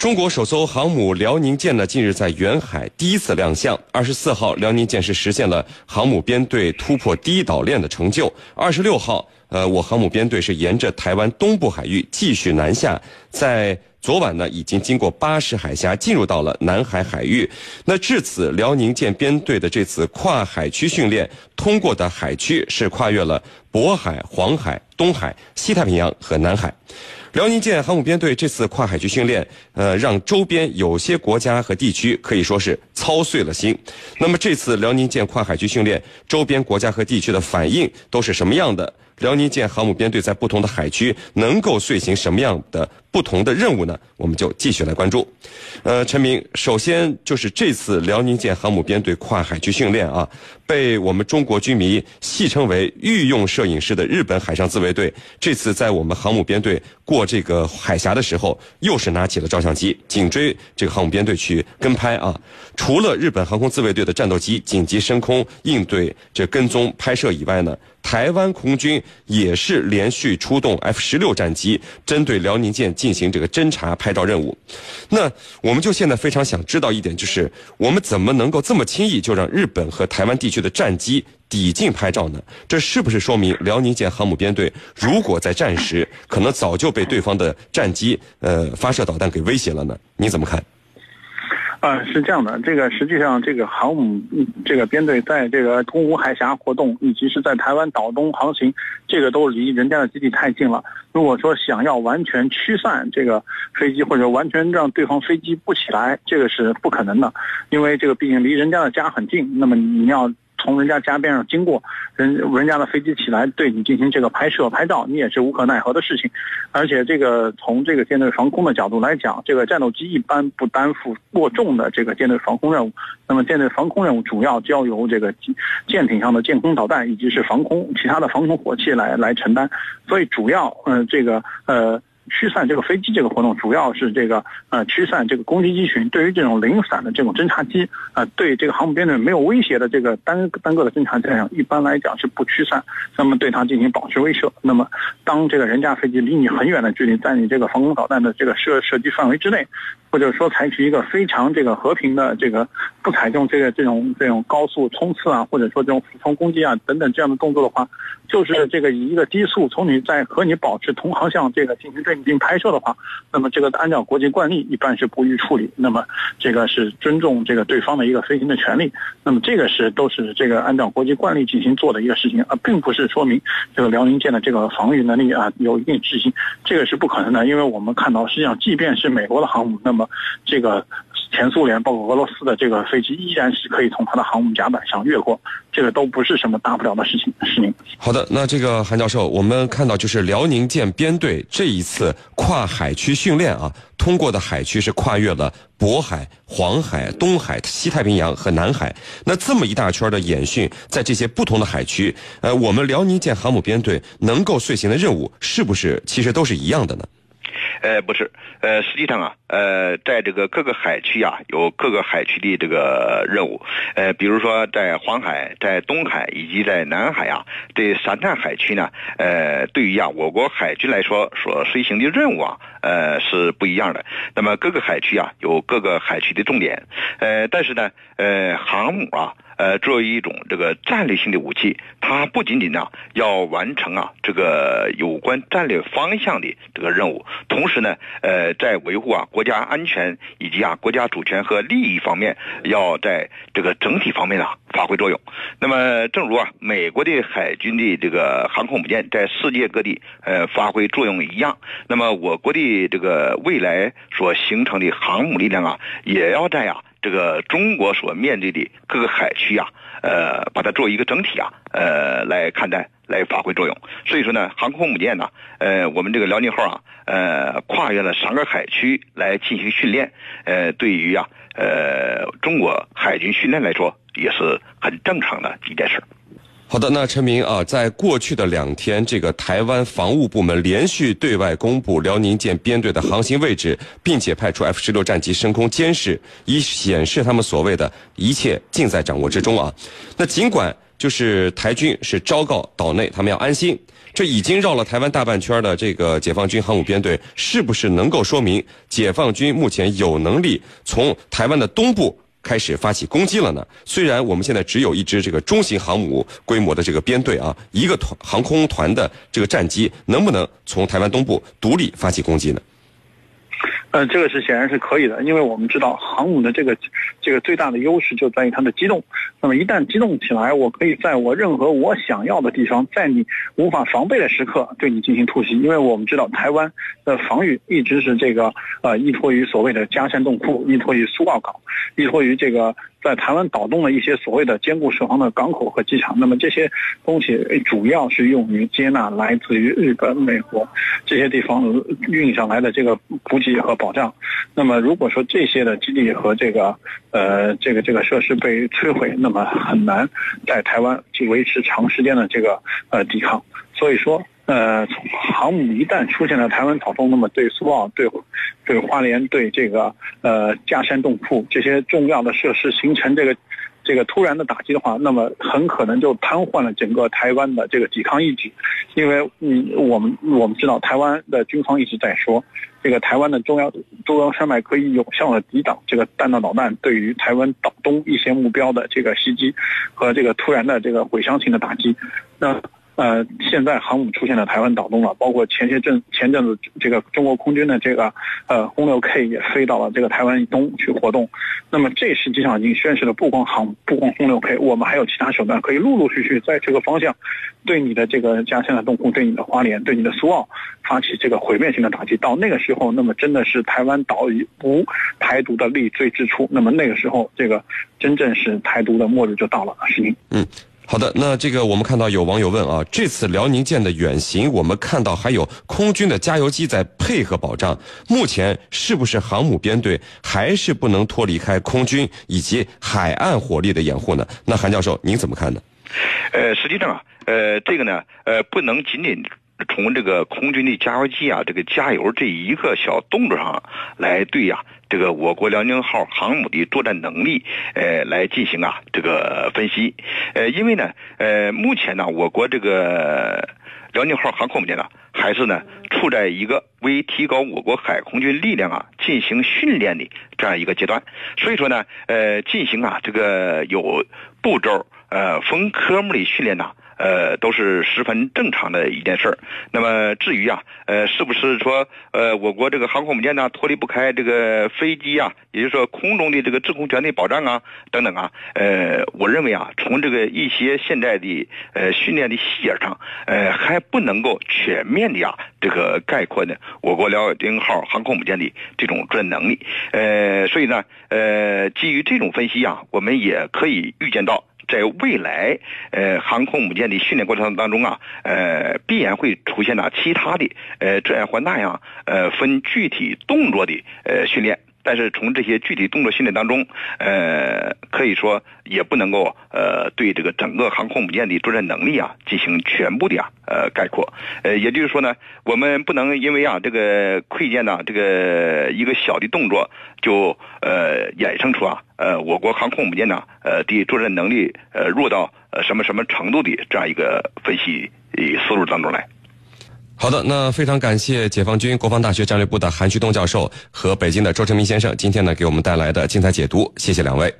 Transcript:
中国首艘航母辽宁舰呢，近日在远海第一次亮相。二十四号，辽宁舰是实现了航母编队突破第一岛链的成就。二十六号，呃，我航母编队是沿着台湾东部海域继续南下，在昨晚呢，已经经过巴士海峡进入到了南海海域。那至此，辽宁舰编队的这次跨海区训练，通过的海区是跨越了渤海、黄海、东海、西太平洋和南海。辽宁舰航母编队这次跨海区训练，呃，让周边有些国家和地区可以说是操碎了心。那么这次辽宁舰跨海区训练，周边国家和地区的反应都是什么样的？辽宁舰航母编队在不同的海区能够遂行什么样的不同的任务呢？我们就继续来关注。呃，陈明，首先就是这次辽宁舰航母编队跨海区训练啊，被我们中国军迷戏称为“御用摄影师”的日本海上自卫队，这次在我们航母编队过这个海峡的时候，又是拿起了照相机，紧追这个航母编队去跟拍啊。除了日本航空自卫队的战斗机紧急升空应对这跟踪拍摄以外呢？台湾空军也是连续出动 F 十六战机，针对辽宁舰进行这个侦察拍照任务。那我们就现在非常想知道一点，就是我们怎么能够这么轻易就让日本和台湾地区的战机抵近拍照呢？这是不是说明辽宁舰航母编队如果在战时，可能早就被对方的战机呃发射导弹给威胁了呢？你怎么看？啊，是这样的，这个实际上这个航母这个编队在这个东湖海峡活动，以及是在台湾岛东航行，这个都离人家的基地太近了。如果说想要完全驱散这个飞机，或者完全让对方飞机不起来，这个是不可能的，因为这个毕竟离人家的家很近。那么你要。从人家家边上经过，人人家的飞机起来对你进行这个拍摄拍照，你也是无可奈何的事情。而且这个从这个舰队防空的角度来讲，这个战斗机一般不担负过重的这个舰队防空任务。那么舰队防空任务主要交由这个舰艇上的舰空导弹以及是防空其他的防空火器来来承担。所以主要嗯这个呃。驱散这个飞机这个活动，主要是这个呃驱散这个攻击机群。对于这种零散的这种侦察机，啊，对这个航母编队没有威胁的这个单单个的侦察机上，一般来讲是不驱散，那么对它进行保持威慑。那么当这个人家飞机离你很远的距离，在你这个防空导弹的这个射射击范围之内。或者说采取一个非常这个和平的这个不采用这个这种这种高速冲刺啊，或者说这种俯冲攻击啊等等这样的动作的话，就是这个以一个低速从你在和你保持同航向这个进行对进拍摄的话，那么这个按照国际惯例一般是不予处理。那么这个是尊重这个对方的一个飞行的权利。那么这个是都是这个按照国际惯例进行做的一个事情，而并不是说明这个辽宁舰的这个防御能力啊有一定质疑。这个是不可能的，因为我们看到实际上即便是美国的航母，那么这个前苏联包括俄罗斯的这个飞机依然是可以从它的航母甲板上越过，这个都不是什么大不了的事情。好的，那这个韩教授，我们看到就是辽宁舰编队这一次跨海区训练啊，通过的海区是跨越了渤海、黄海、东海、西太平洋和南海。那这么一大圈的演训，在这些不同的海区，呃，我们辽宁舰航母编队能够遂行的任务，是不是其实都是一样的呢？呃，不是，呃，实际上啊，呃，在这个各个海区啊，有各个海区的这个任务，呃，比如说在黄海、在东海以及在南海啊，这三大海区呢，呃，对于啊我国海军来说所实行的任务啊，呃，是不一样的。那么各个海区啊，有各个海区的重点，呃，但是呢，呃，航母啊。呃，作为一种这个战略性的武器，它不仅仅呢要完成啊这个有关战略方向的这个任务，同时呢，呃，在维护啊国家安全以及啊国家主权和利益方面，要在这个整体方面啊发挥作用。那么，正如啊美国的海军的这个航空母舰在世界各地呃发挥作用一样，那么我国的这个未来所形成的航母力量啊，也要在啊。这个中国所面对的各个海区啊，呃，把它作为一个整体啊，呃，来看待，来发挥作用。所以说呢，航空母舰呢，呃，我们这个辽宁号啊，呃，跨越了三个海区来进行训练，呃，对于啊，呃，中国海军训练来说，也是很正常的一件事。好的，那陈明啊，在过去的两天，这个台湾防务部门连续对外公布辽宁舰编队的航行位置，并且派出 F 十六战机升空监视，以显示他们所谓的一切尽在掌握之中啊。那尽管就是台军是昭告岛内，他们要安心，这已经绕了台湾大半圈的这个解放军航母编队，是不是能够说明解放军目前有能力从台湾的东部？开始发起攻击了呢。虽然我们现在只有一支这个中型航母规模的这个编队啊，一个团航空团的这个战机，能不能从台湾东部独立发起攻击呢？呃，这个是显然是可以的，因为我们知道航母的这个这个最大的优势就在于它的机动。那么一旦机动起来，我可以在我任何我想要的地方，在你无法防备的时刻对你进行突袭。因为我们知道台湾的防御一直是这个呃依托于所谓的加山洞窟，依托于苏澳港，依托于这个。在台湾岛东的一些所谓的坚固设防的港口和机场，那么这些东西主要是用于接纳来自于日本、美国这些地方运上来的这个补给和保障。那么如果说这些的基地和这个呃这个这个设施被摧毁，那么很难在台湾去维持长时间的这个呃抵抗。所以说。呃，航母一旦出现在台湾岛东，那么对苏澳、对对花莲、对这个呃嘉山洞库这些重要的设施形成这个这个突然的打击的话，那么很可能就瘫痪了整个台湾的这个抵抗意志，因为嗯，我们我们知道台湾的军方一直在说，这个台湾的中央中央山脉可以有效的抵挡这个弹道导弹对于台湾岛东一些目标的这个袭击和这个突然的这个毁伤性的打击，那。呃，现在航母出现在台湾岛东了，包括前些阵前阵子这个中国空军的这个呃轰六 K 也飞到了这个台湾以东去活动，那么这实际上已经宣示了不光航不光轰六 K，我们还有其他手段可以陆陆续续在这个方向，对你的这个家乡的东库，对你的花莲，对你的苏澳发起这个毁灭性的打击。到那个时候，那么真的是台湾岛屿无台独的立锥之处，那么那个时候这个真正是台独的末日就到了。是您，嗯。好的，那这个我们看到有网友问啊，这次辽宁舰的远行，我们看到还有空军的加油机在配合保障，目前是不是航母编队还是不能脱离开空军以及海岸火力的掩护呢？那韩教授您怎么看呢？呃，实际上啊，呃，这个呢，呃，不能仅仅从这个空军的加油机啊，这个加油这一个小动作上来对呀。这个我国辽宁号航母的作战能力，呃，来进行啊这个分析，呃，因为呢，呃，目前呢，我国这个辽宁号航空母舰呢，还是呢处在一个为提高我国海空军力量啊进行训练的这样一个阶段，所以说呢，呃，进行啊这个有步骤、呃分科目的训练呢。呃，都是十分正常的一件事儿。那么至于啊，呃，是不是说呃，我国这个航空母舰呢脱离不开这个飞机啊，也就是说空中的这个制空权的保障啊，等等啊？呃，我认为啊，从这个一些现在的呃训练的细节上，呃，还不能够全面的啊这个概括呢我国辽宁号航空母舰的这种作战能力。呃，所以呢，呃，基于这种分析啊，我们也可以预见到。在未来，呃，航空母舰的训练过程当中啊，呃，必然会出现了其他的，呃，这样或那样，呃，分具体动作的，呃，训练。但是从这些具体动作训练当中，呃，可以说也不能够呃对这个整个航空母舰的作战能力啊进行全部的啊呃概括，呃，也就是说呢，我们不能因为啊这个窥见呢这个一个小的动作就呃衍生出啊呃我国航空母舰呢呃的作战能力呃弱到呃什么什么程度的这样一个分析思路当中来。好的那非常感谢解放军国防大学战略部的韩旭东教授和北京的周成明先生今天呢给我们带来的精彩解读谢谢两位。